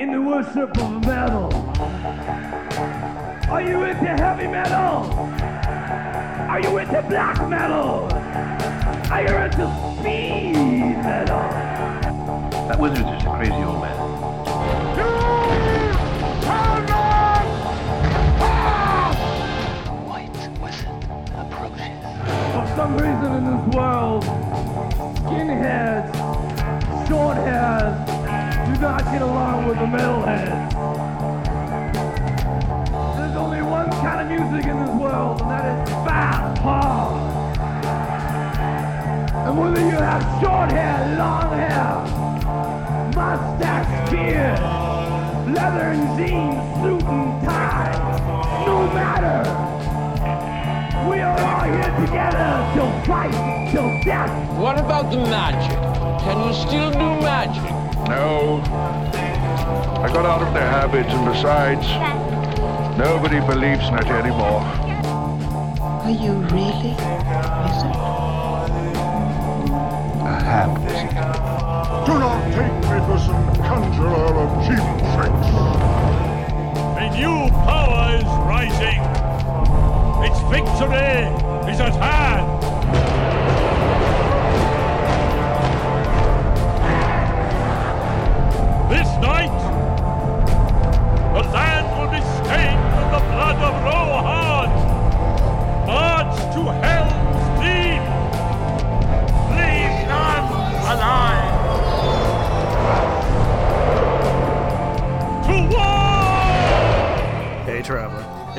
in the worship of metal. Are you into heavy metal? Are you into black metal? Are you into speed metal? That wizard is just a crazy old man. White wizard approaches. For some reason in this world, skinheads, short hairs do not get along with the metalheads. There's only one kind of music in this world, and that is fast, hard. And whether you have short hair, long hair, mustache, beard, leather and jeans, suit and tie, no matter. We are all here together till fight, till death. What about the magic? Can you still do magic? No. I got out of the habit, and besides, nobody believes in it anymore. Are you really wizard? A ham wizard. Do not take me for some conjurer of cheap tricks. A new power is rising. Its victory is at hand.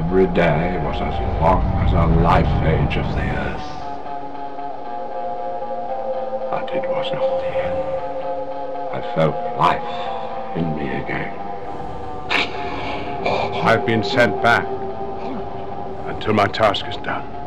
Every day was as long as a life age of the earth. But it was not the end. I felt life in me again. I've been sent back until my task is done.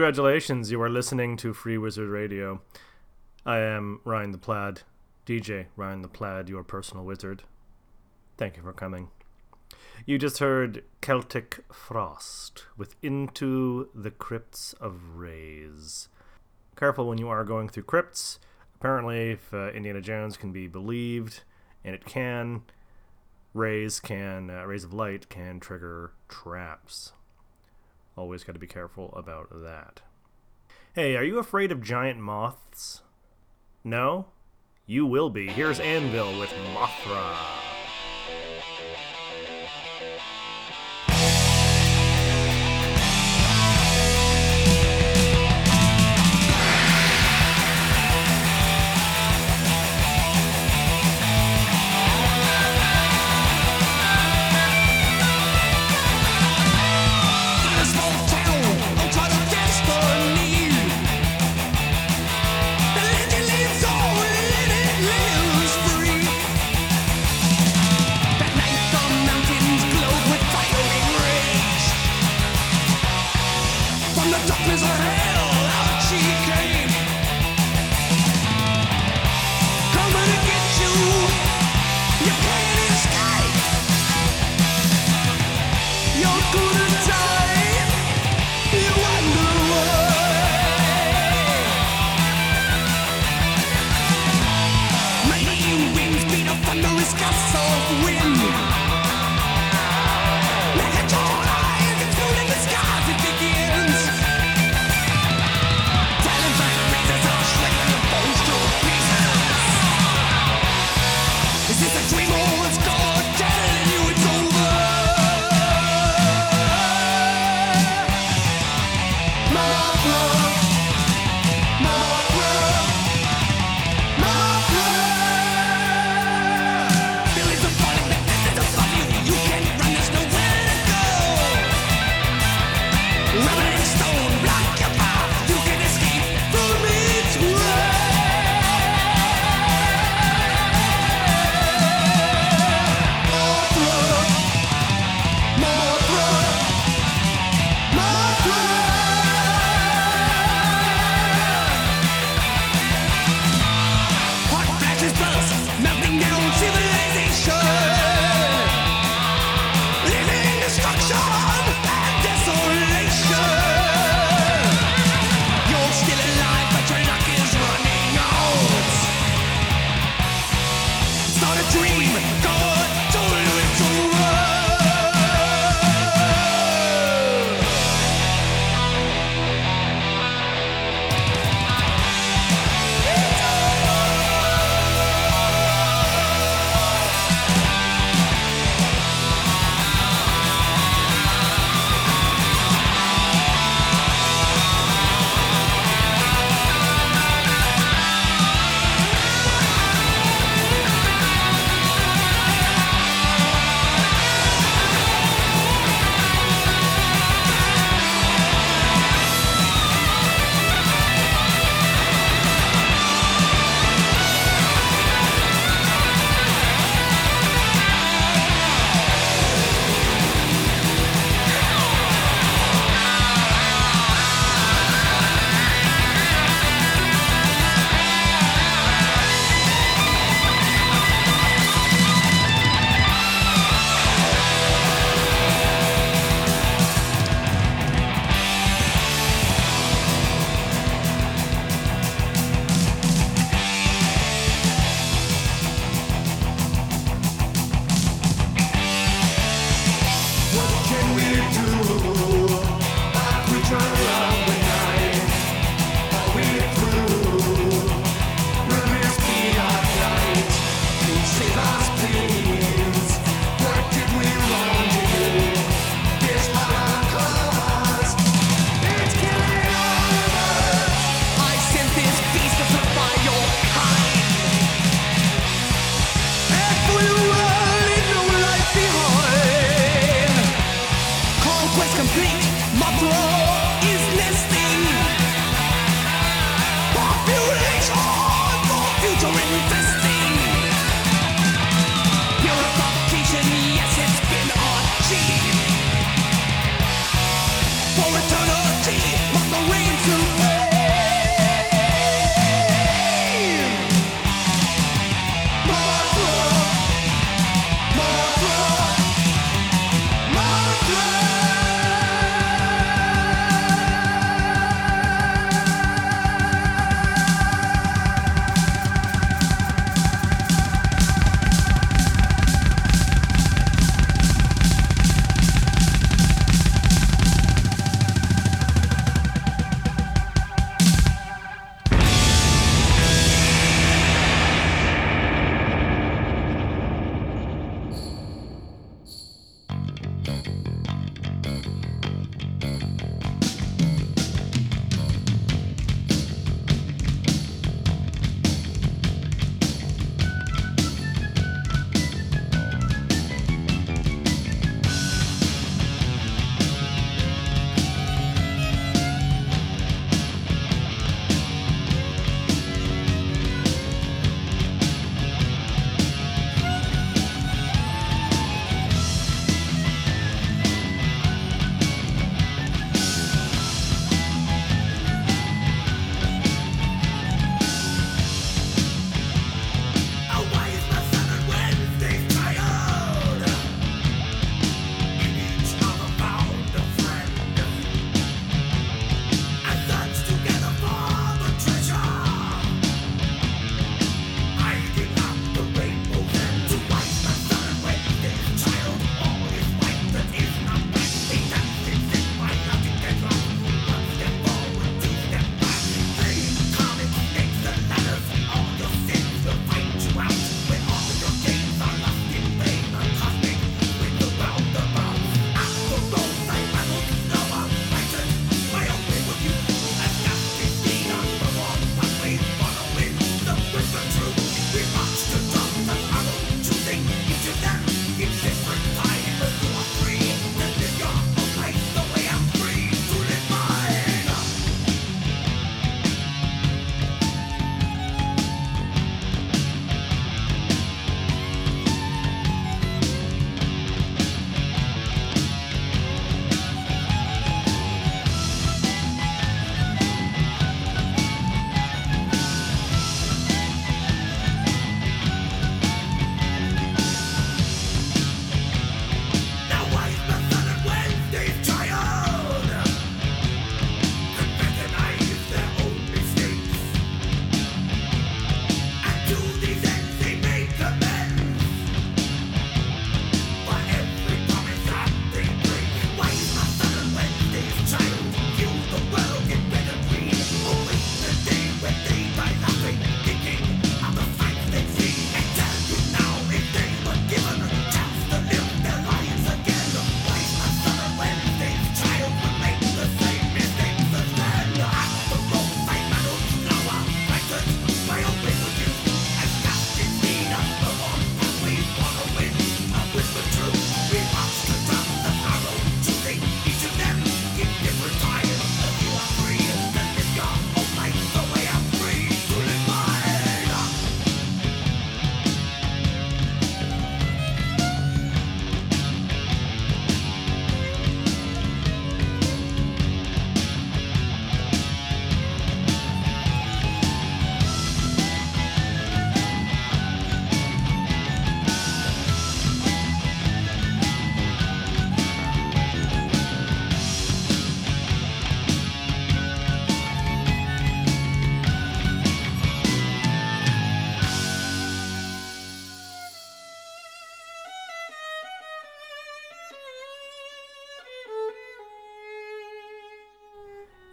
Congratulations, you are listening to Free Wizard Radio. I am Ryan the Plaid, DJ Ryan the Plaid, your personal wizard. Thank you for coming. You just heard Celtic Frost with Into the Crypts of Rays. Careful when you are going through crypts. Apparently, if uh, Indiana Jones can be believed, and it can, rays can uh, rays of light can trigger traps. Always got to be careful about that. Hey, are you afraid of giant moths? No? You will be. Here's Anvil with Mothra.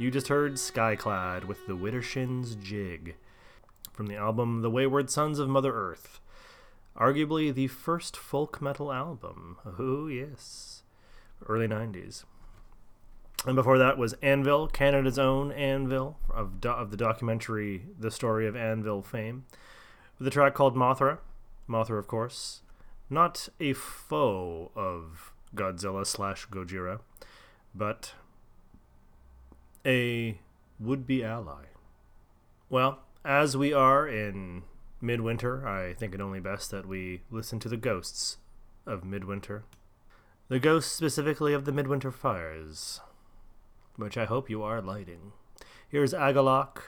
You just heard Skyclad with the Widdershins Jig from the album The Wayward Sons of Mother Earth. Arguably the first folk metal album. Oh, yes. Early 90s. And before that was Anvil, Canada's own Anvil, of, do- of the documentary The Story of Anvil fame, with a track called Mothra. Mothra, of course, not a foe of Godzilla slash Gojira, but a would be ally. Well, as we are in midwinter, I think it only best that we listen to the ghosts of midwinter. The ghosts specifically of the midwinter fires, which I hope you are lighting. Here's Agalloch.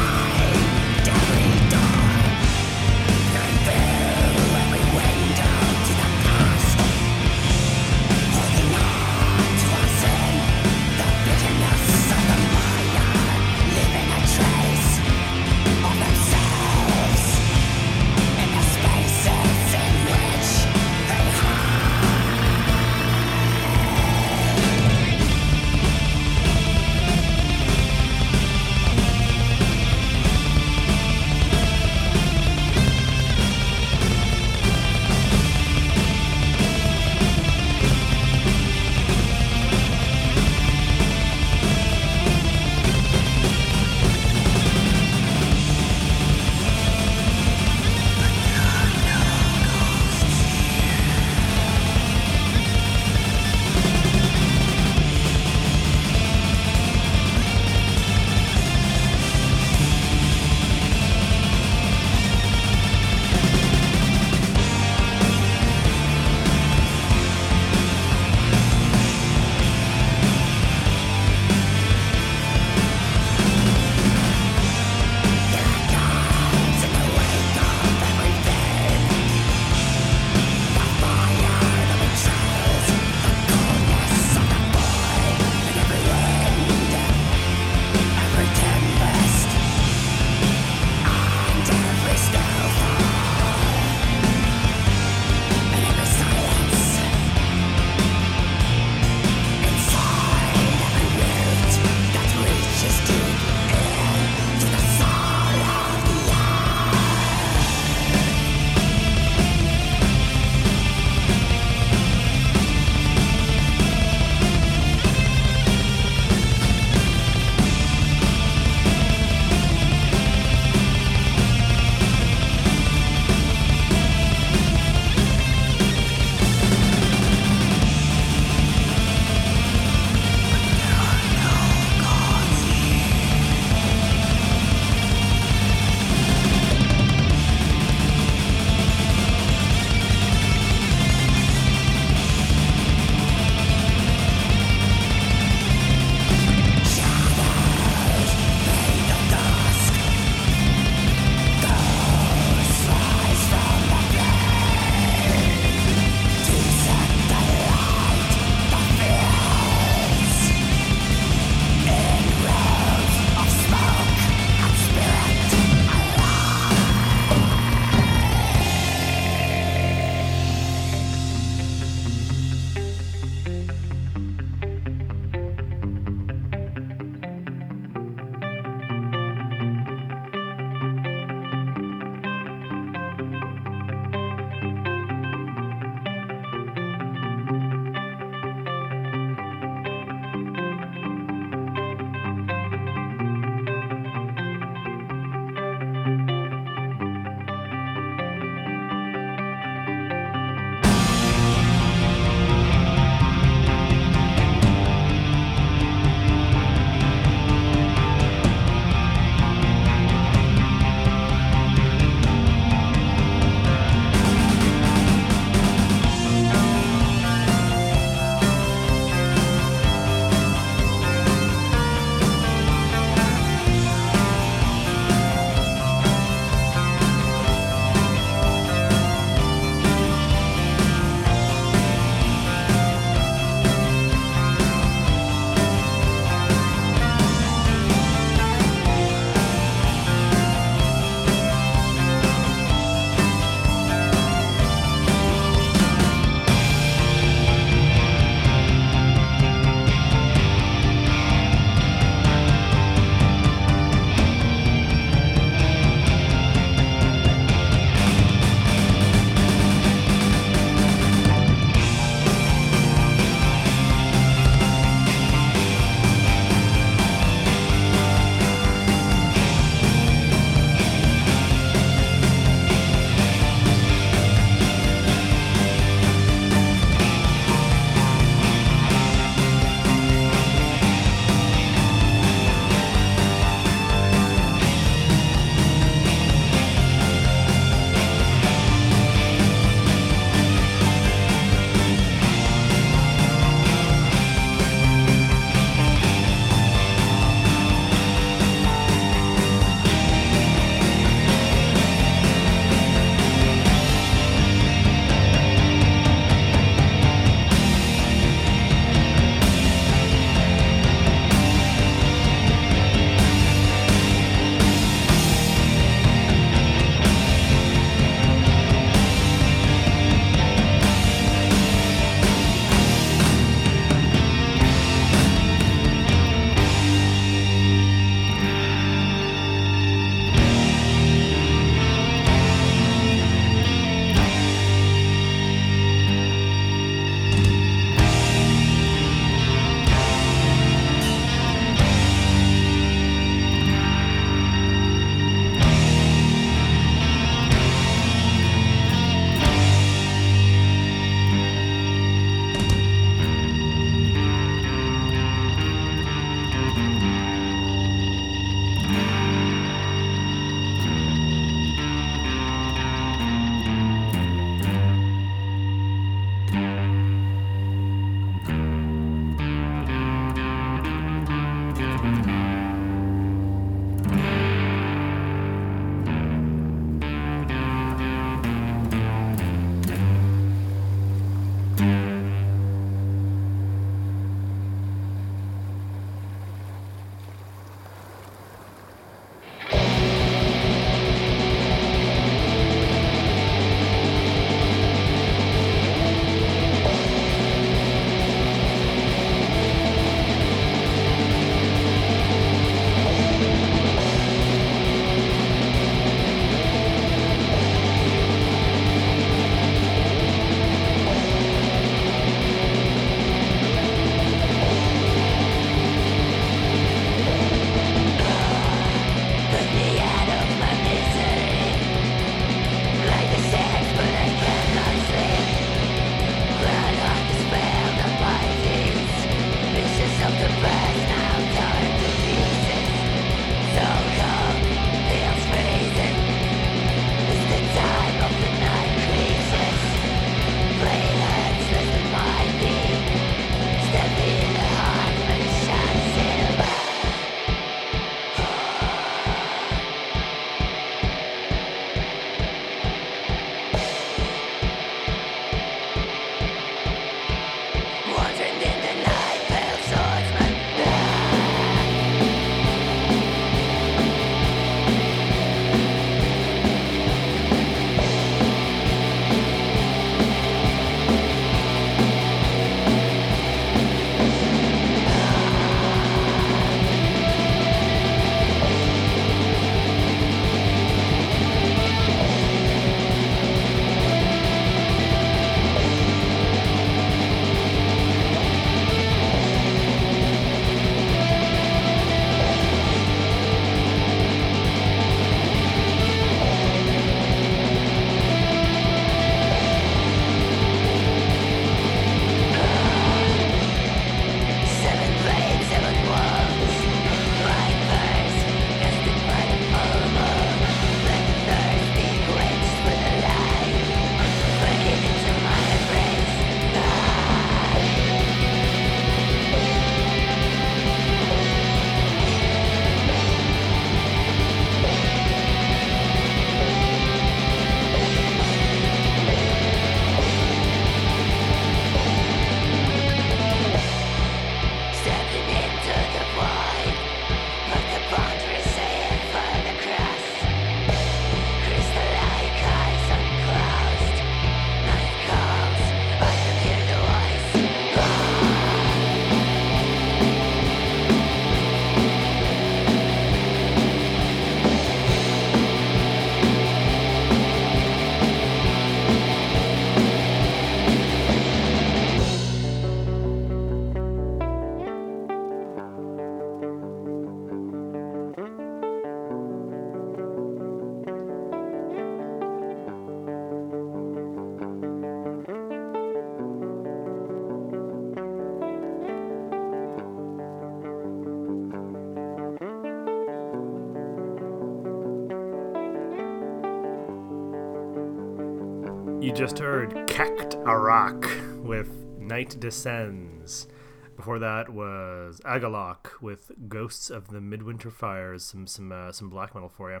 Just heard Kekht Arakh with Night Descends. Before that was Agalloch with Ghosts of the Midwinter Fires. Some some uh, some black metal for you.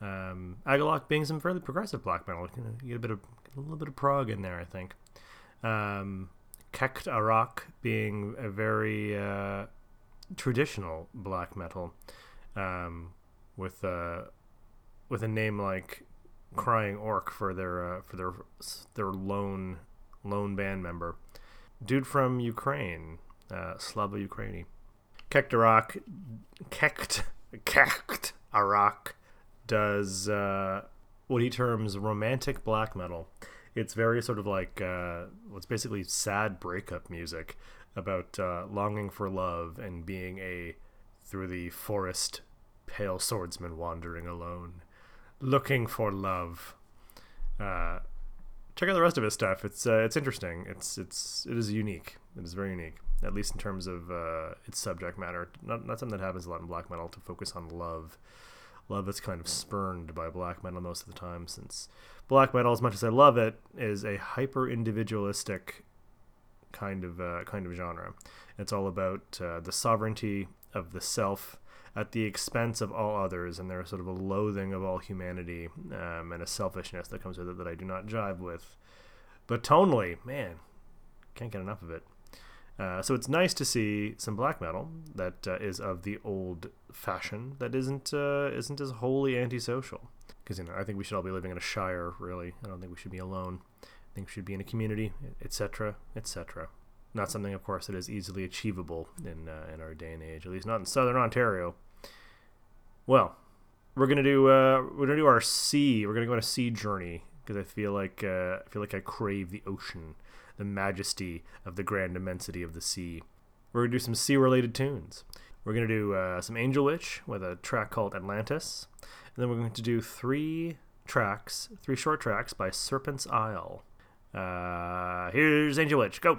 Um, Agalloch being some fairly progressive black metal. You get a bit of a little bit of prog in there, I think. Um, Kekht Arakh being a very uh, traditional black metal, um, with uh, with a name like Crying Orc for their uh, for their their lone lone band member, dude from Ukraine, uh, Slava Ukraini. Kekht Arakh, Kekt Kekht Arakh does uh, what he terms romantic black metal. It's very sort of like uh, what's basically sad breakup music about uh, longing for love and being a through the forest pale swordsman wandering alone, looking for love. Uh, check out the rest of his stuff. It's uh, it's interesting. It's it's it is unique. It is very unique, at least in terms of uh, its subject matter. Not not something that happens a lot in black metal to focus on love. Love is kind of spurned by black metal most of the time, since black metal, as much as I love it, is a hyper individualistic kind of uh, kind of genre. It's all about uh, the sovereignty of the self at the expense of all others, and there's sort of a loathing of all humanity um, and a selfishness that comes with it that I do not jive with. But tonally, man, can't get enough of it. Uh, so it's nice to see some black metal that uh, is of the old fashion that isn't uh, isn't as wholly antisocial. Because you know, I think we should all be living in a shire. Really, I don't think we should be alone. I think we should be in a community, etc., etc. Not something, of course, that is easily achievable in uh, in our day and age. At least not in Southern Ontario. Well, we're gonna do uh, we're gonna do our sea. We're gonna go on a sea journey because I feel like uh, I feel like I crave the ocean, the majesty of the grand immensity of the sea. We're gonna do some sea-related tunes. We're gonna do uh, some Angel Witch with a track called Atlantis, and then we're going to do three tracks, three short tracks by Serpent's Isle. Uh, here's Angel Witch. Go.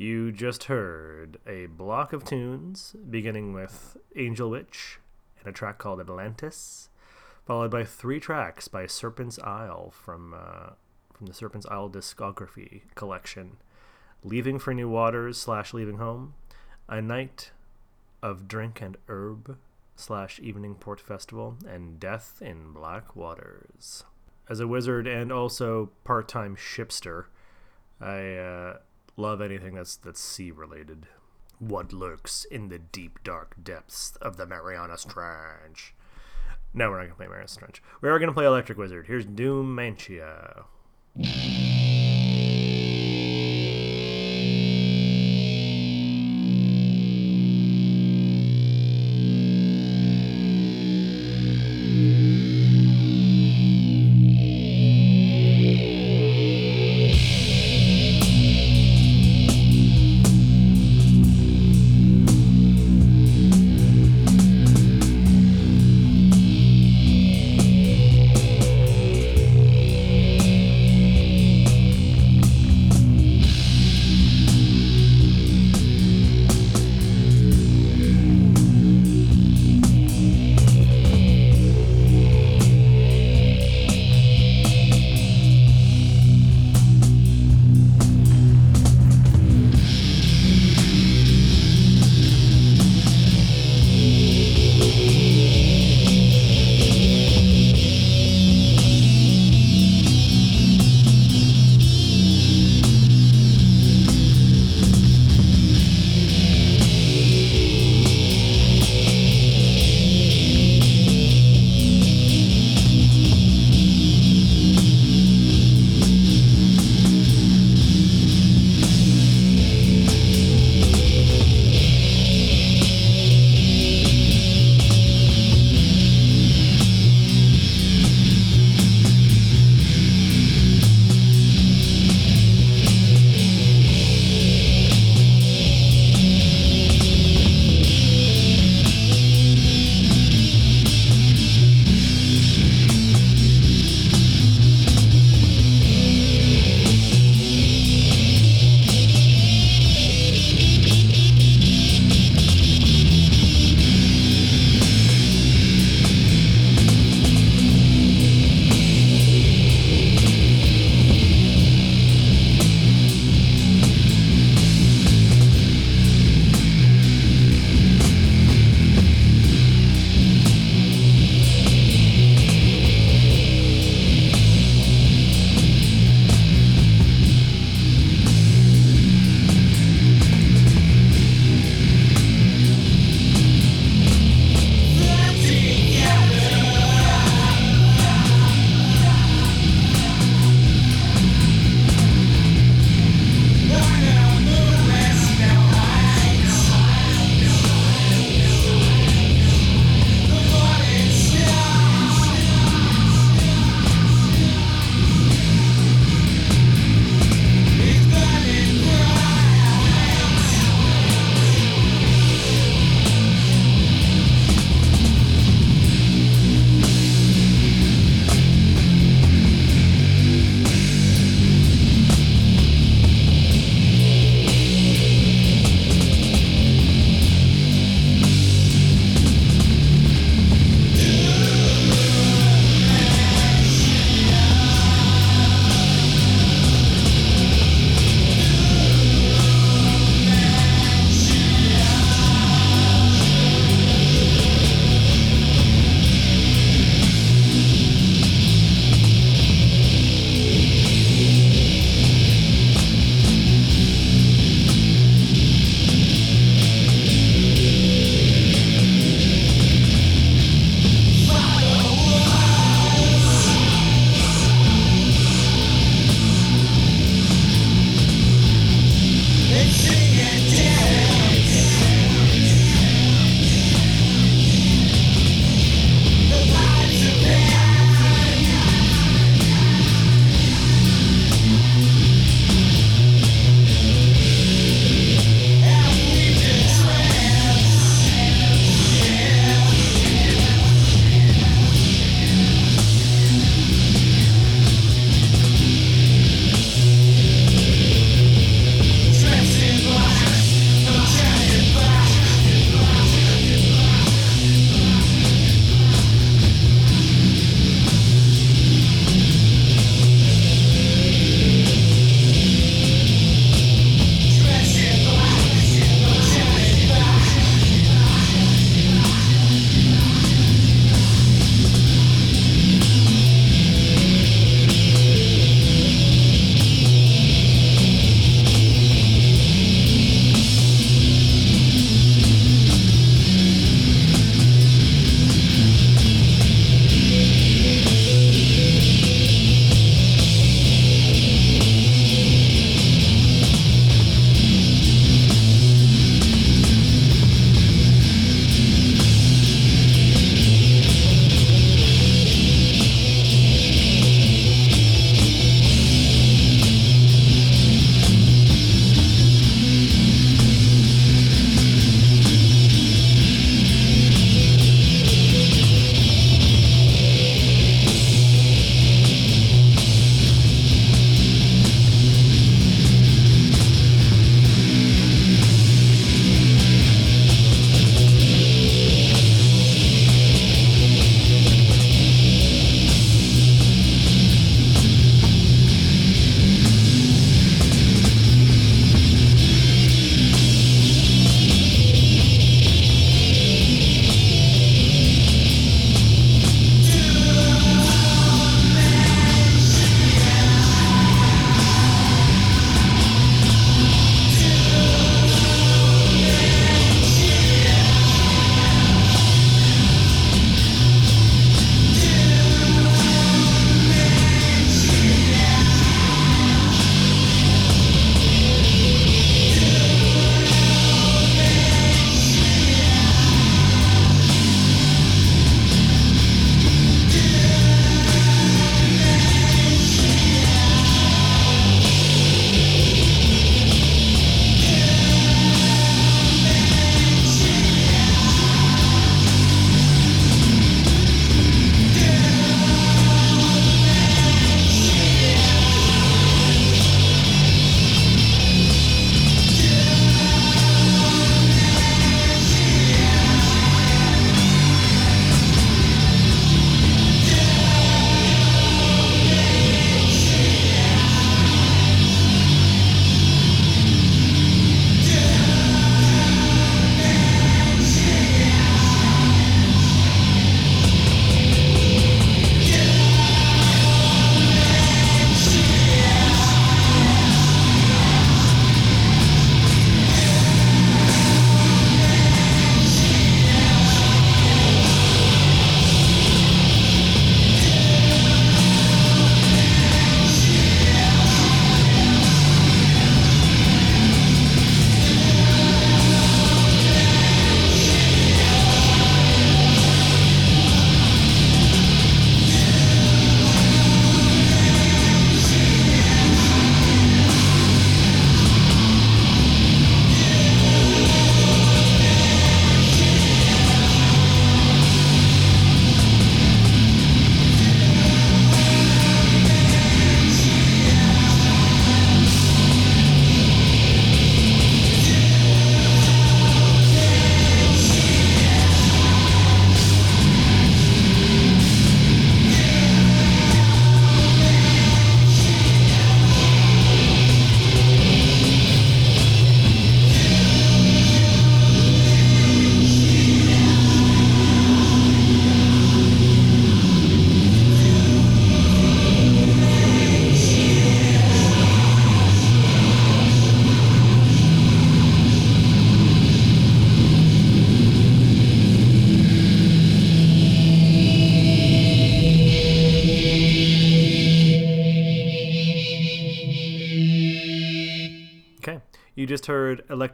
You just heard a block of tunes beginning with Angel Witch and a track called Atlantis, followed by three tracks by Serpent's Isle from uh, from the Serpent's Isle discography collection. Leaving for New Waters slash Leaving Home, A Night of Drink and Herb slash Evening Port Festival, and Death in Black Waters. As a wizard and also part time shipster, I uh, love anything that's that's sea related. What lurks in the deep dark depths of the Marianas Trench? No, we're not gonna play Marianas Trench. We are gonna play Electric Wizard. Here's Doom Mantia.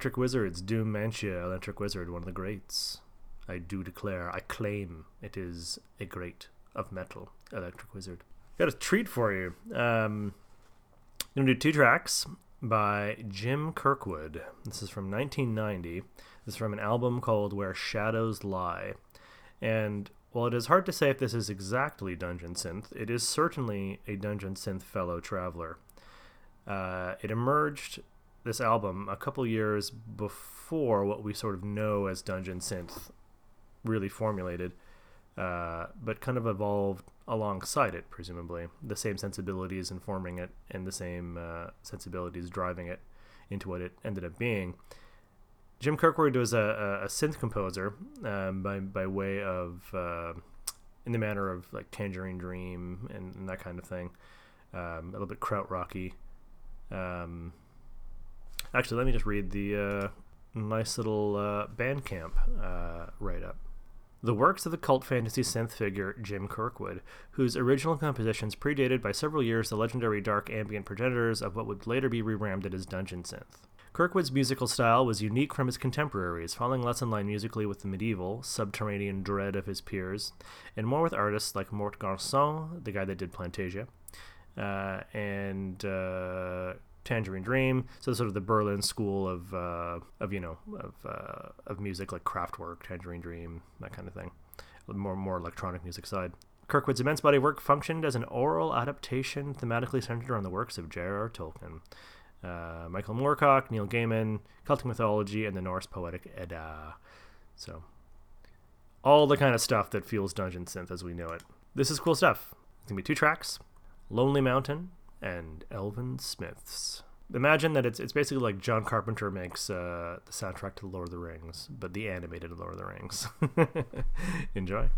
Electric Wizards, Doom Mantia, Electric Wizard, one of the greats. I do declare, I claim it is a great of metal, Electric Wizard. Got a treat for you. Um, I'm to do two tracks by Jim Kirkwood. This is from 1990. This is from an album called Where Shadows Lie. And while it is hard to say if this is exactly Dungeon Synth, it is certainly a Dungeon Synth fellow traveler. Uh, it emerged, this album, a couple years before what we sort of know as Dungeon Synth really formulated, uh, but kind of evolved alongside it, presumably. The same sensibilities informing it and the same uh, sensibilities driving it into what it ended up being. Jim Kirkwood was a, a synth composer um, by, by way of, uh, in the manner of like Tangerine Dream and, and that kind of thing. Um, a little bit krautrocky. Um, actually, let me just read the uh, nice little uh, Bandcamp uh, write up. The works of the cult fantasy synth figure Jim Kirkwood, whose original compositions predated by several years the legendary dark ambient progenitors of what would later be rebranded as Dungeon Synth. Kirkwood's musical style was unique from his contemporaries, falling less in line musically with the medieval, subterranean dread of his peers, and more with artists like Mort Garson, the guy that did Plantasia, uh, and uh, Tangerine Dream. So sort of the Berlin school of uh, of you know of uh, of music like Kraftwerk, Tangerine Dream, that kind of thing. More more electronic music side. Kirkwood's immense body of work functioned as an aural adaptation thematically centered around the works of J.R.R. Tolkien, uh, Michael Moorcock, Neil Gaiman, Celtic mythology, and the Norse poetic Edda. So, all the kind of stuff that fuels Dungeon Synth as we know it. This is cool stuff. It's gonna be two tracks: Lonely Mountain and Elven Smiths. Imagine that it's it's basically like John Carpenter makes uh, the soundtrack to Lord of the Rings, but the animated Lord of the Rings. Enjoy.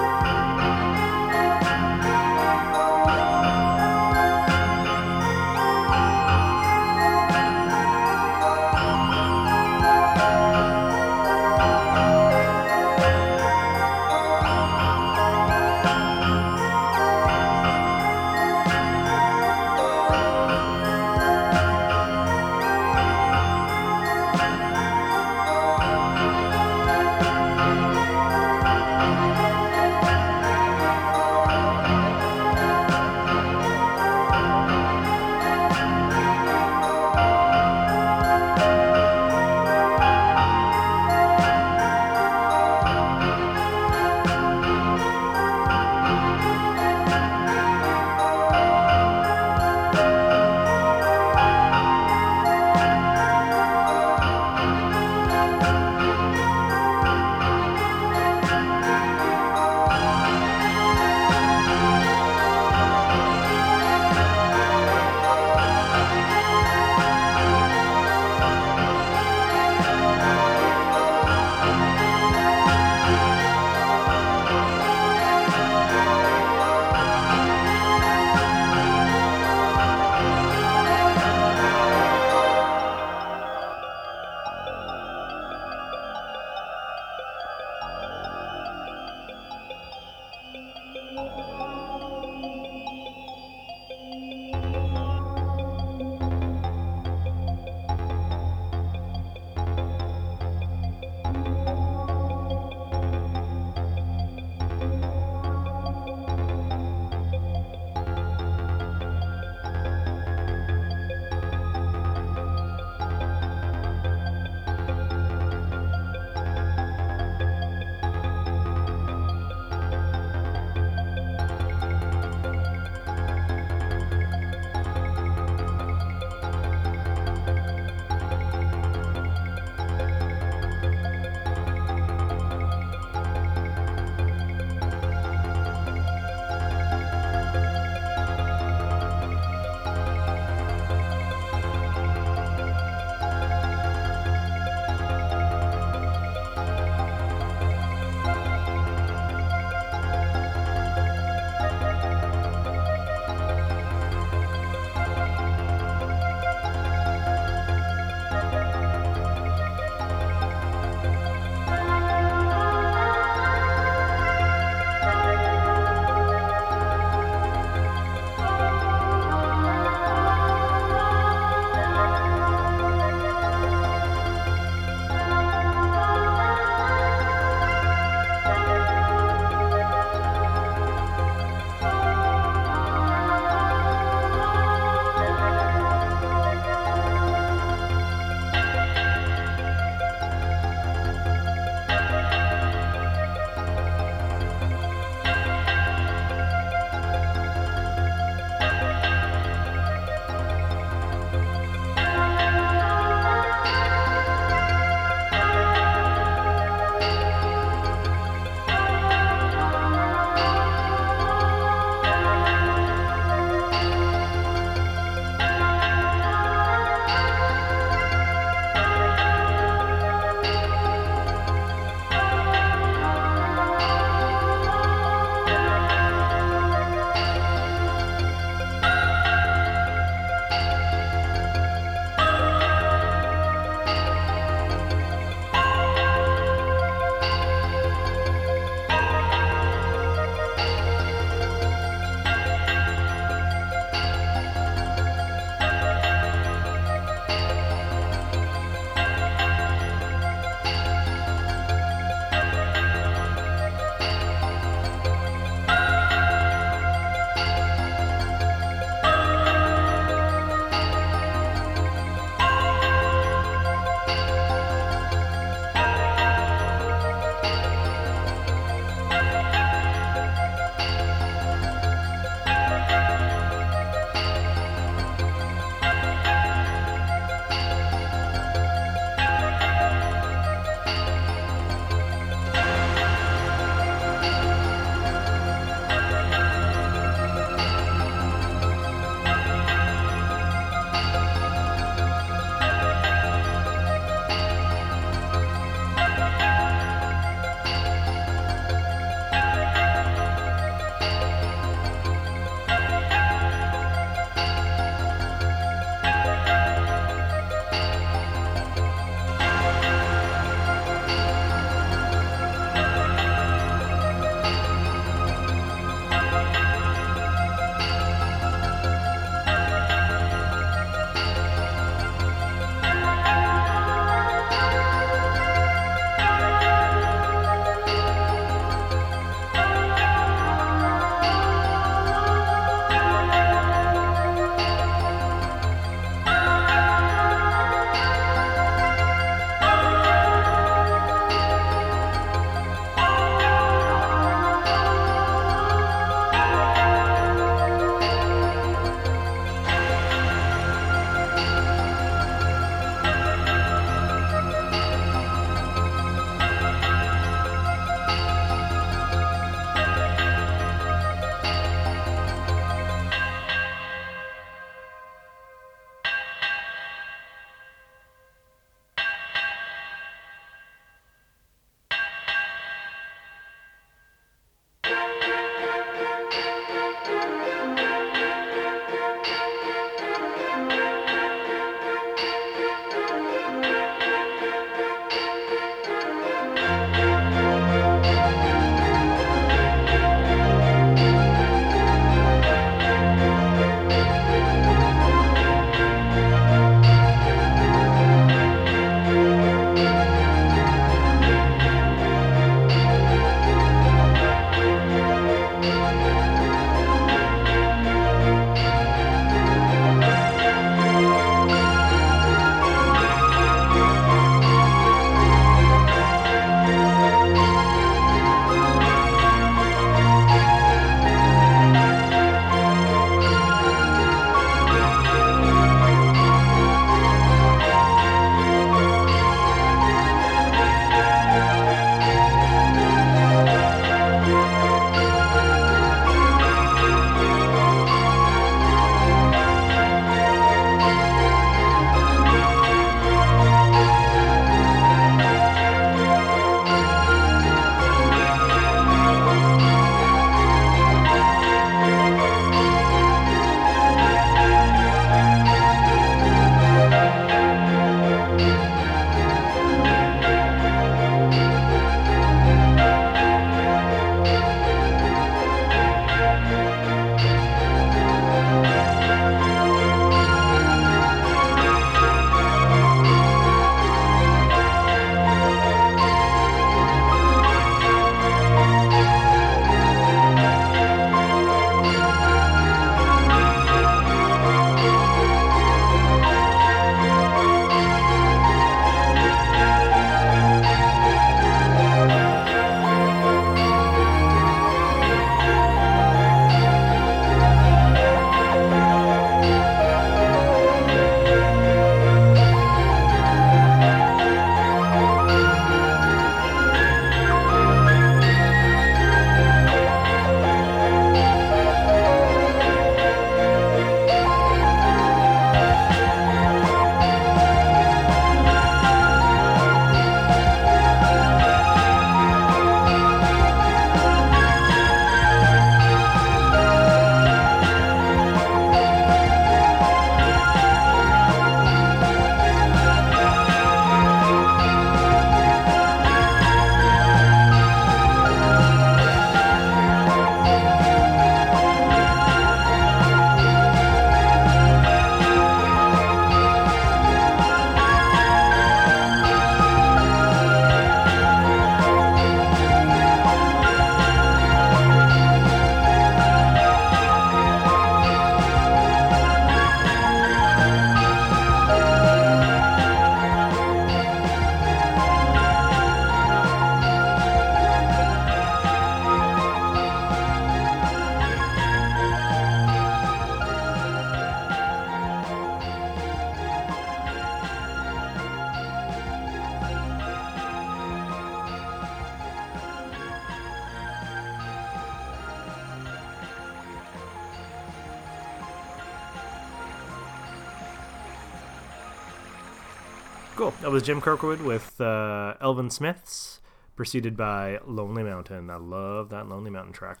That was Jim Kirkwood with uh, Elven Smiths, preceded by Lonely Mountain. I love that Lonely Mountain track.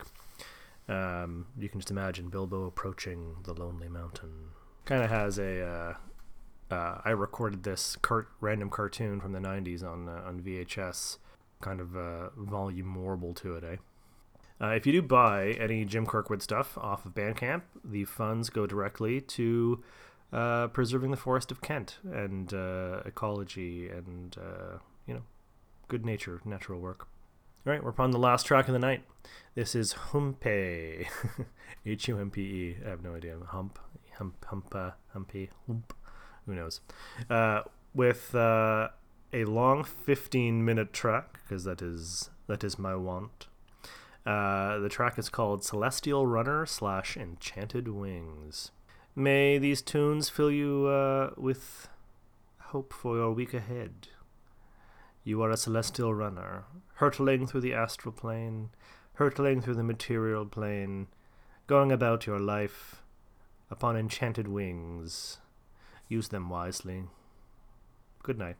Um, you can just imagine Bilbo approaching the Lonely Mountain. Kind of has a. Uh, uh, I recorded this cart- random cartoon from the 90s on uh, on VHS. Kind of uh, volume warble to it, eh? Uh, if you do buy any Jim Kirkwood stuff off of Bandcamp, the funds go directly to uh, preserving the forest of Kent and uh, ecology and uh, you know good nature, natural work. All right, we're upon the last track of the night. This is Humpe, H U M P E. I have no idea. Hump, hump, humpa, humpy, hump. Who knows? Uh, with uh, a long 15 minute track because that is that is my want. Uh, the track is called Celestial Runner slash Enchanted Wings. May these tunes fill you uh, with hope for your week ahead. You are a celestial runner, hurtling through the astral plane, hurtling through the material plane, going about your life upon enchanted wings. Use them wisely. Good night.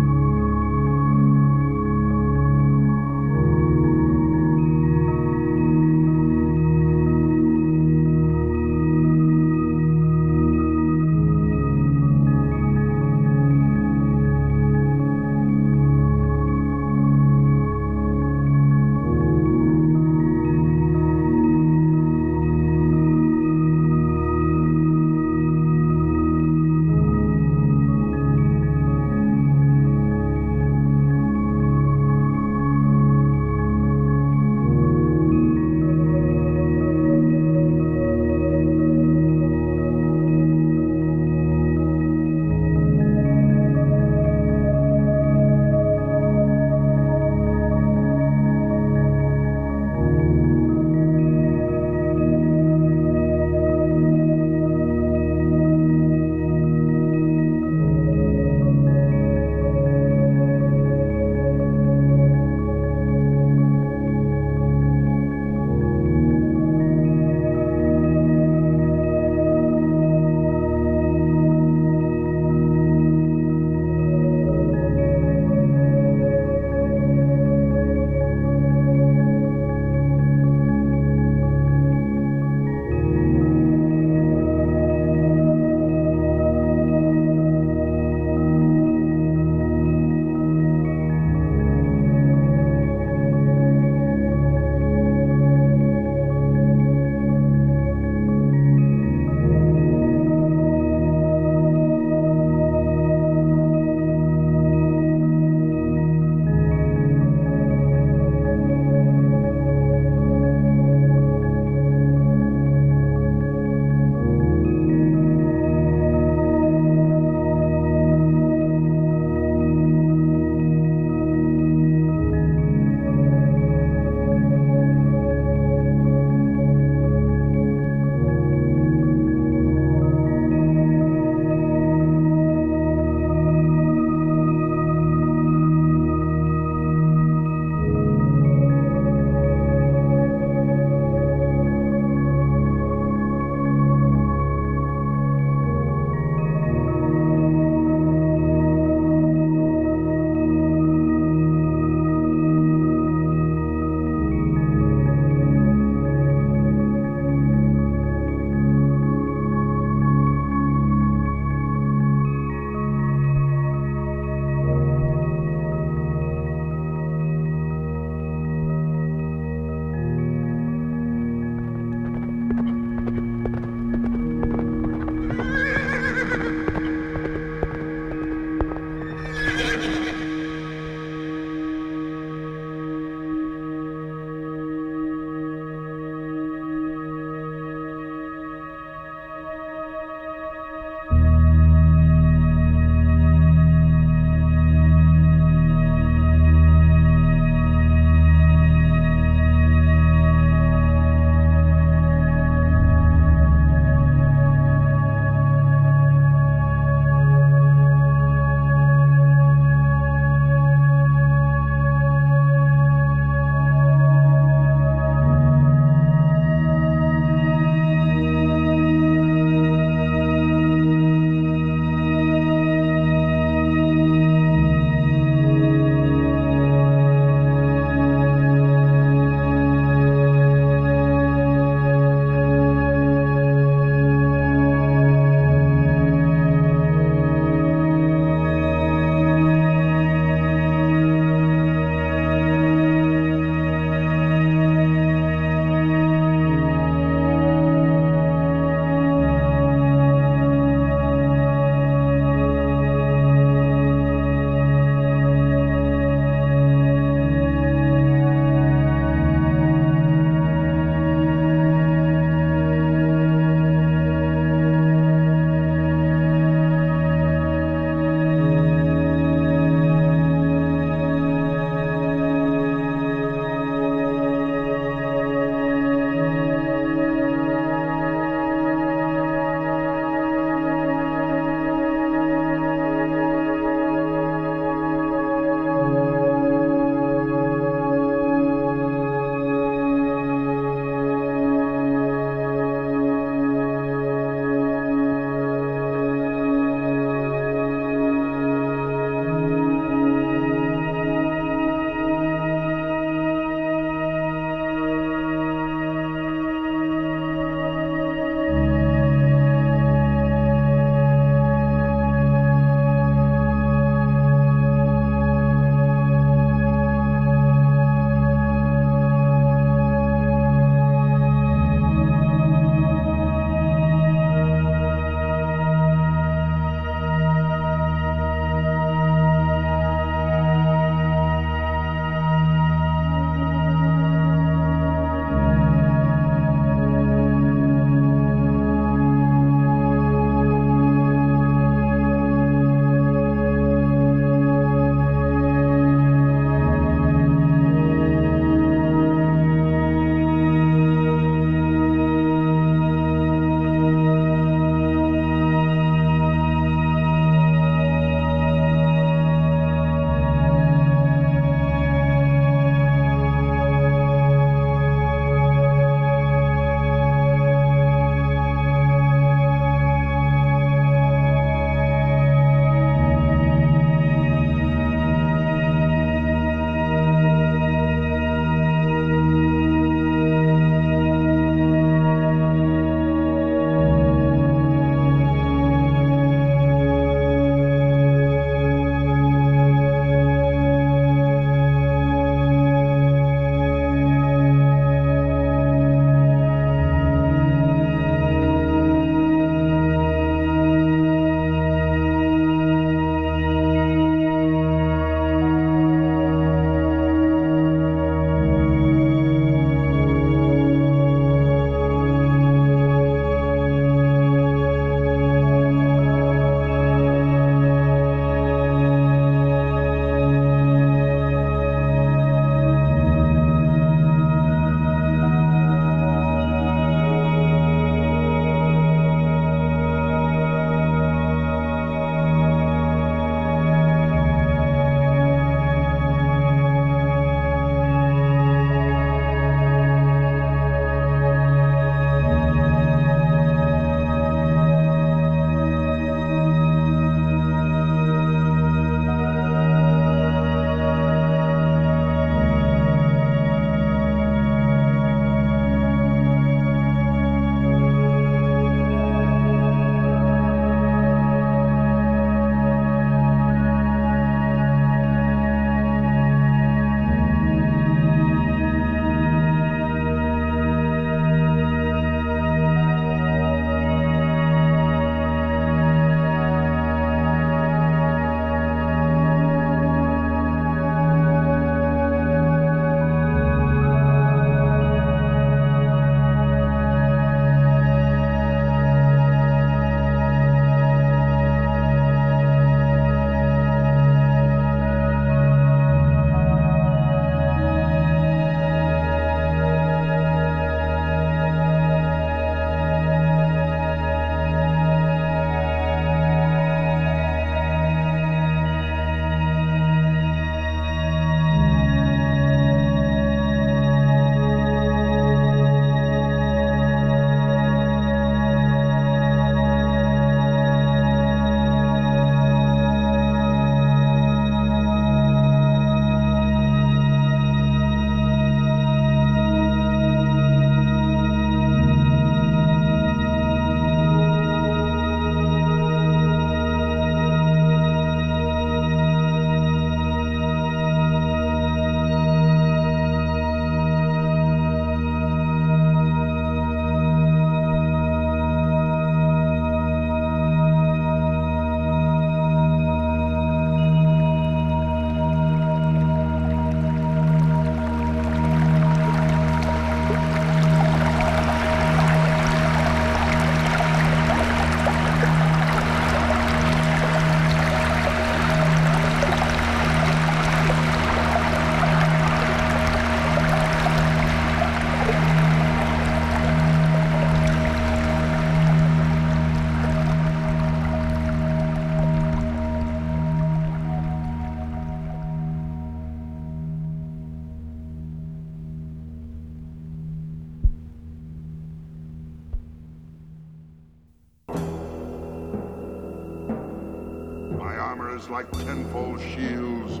Shields.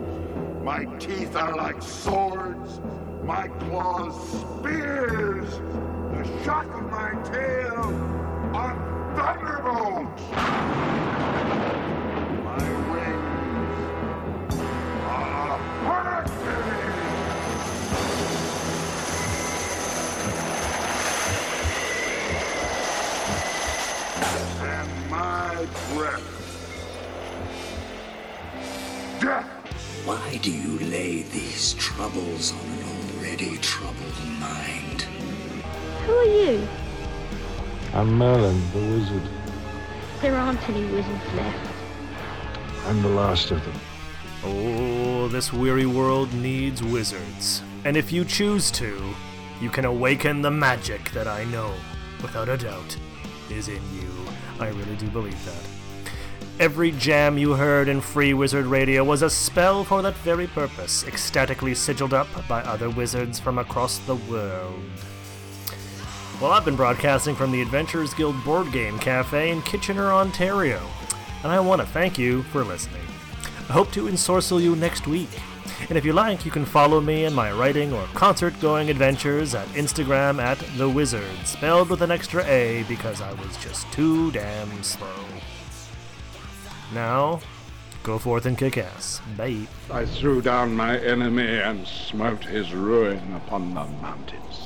My teeth are like swords. My claws There aren't any wizards left. I'm the last of them. Oh, this weary world needs wizards. And if you choose to, you can awaken the magic that I know, without a doubt, is in you. I really do believe that. Every jam you heard in Free Wizard Radio was a spell for that very purpose, ecstatically sigiled up by other wizards from across the world. Well, I've been broadcasting from the Adventurers Guild Board Game Cafe in Kitchener, Ontario, and I want to thank you for listening. I hope to ensorcel you next week. And if you like, you can follow me in my writing or concert going adventures at Instagram at The Wizard, spelled with an extra A because I was just too damn slow. Now, go forth and kick ass. Bye. I threw down my enemy and smote his ruin upon the mountainside.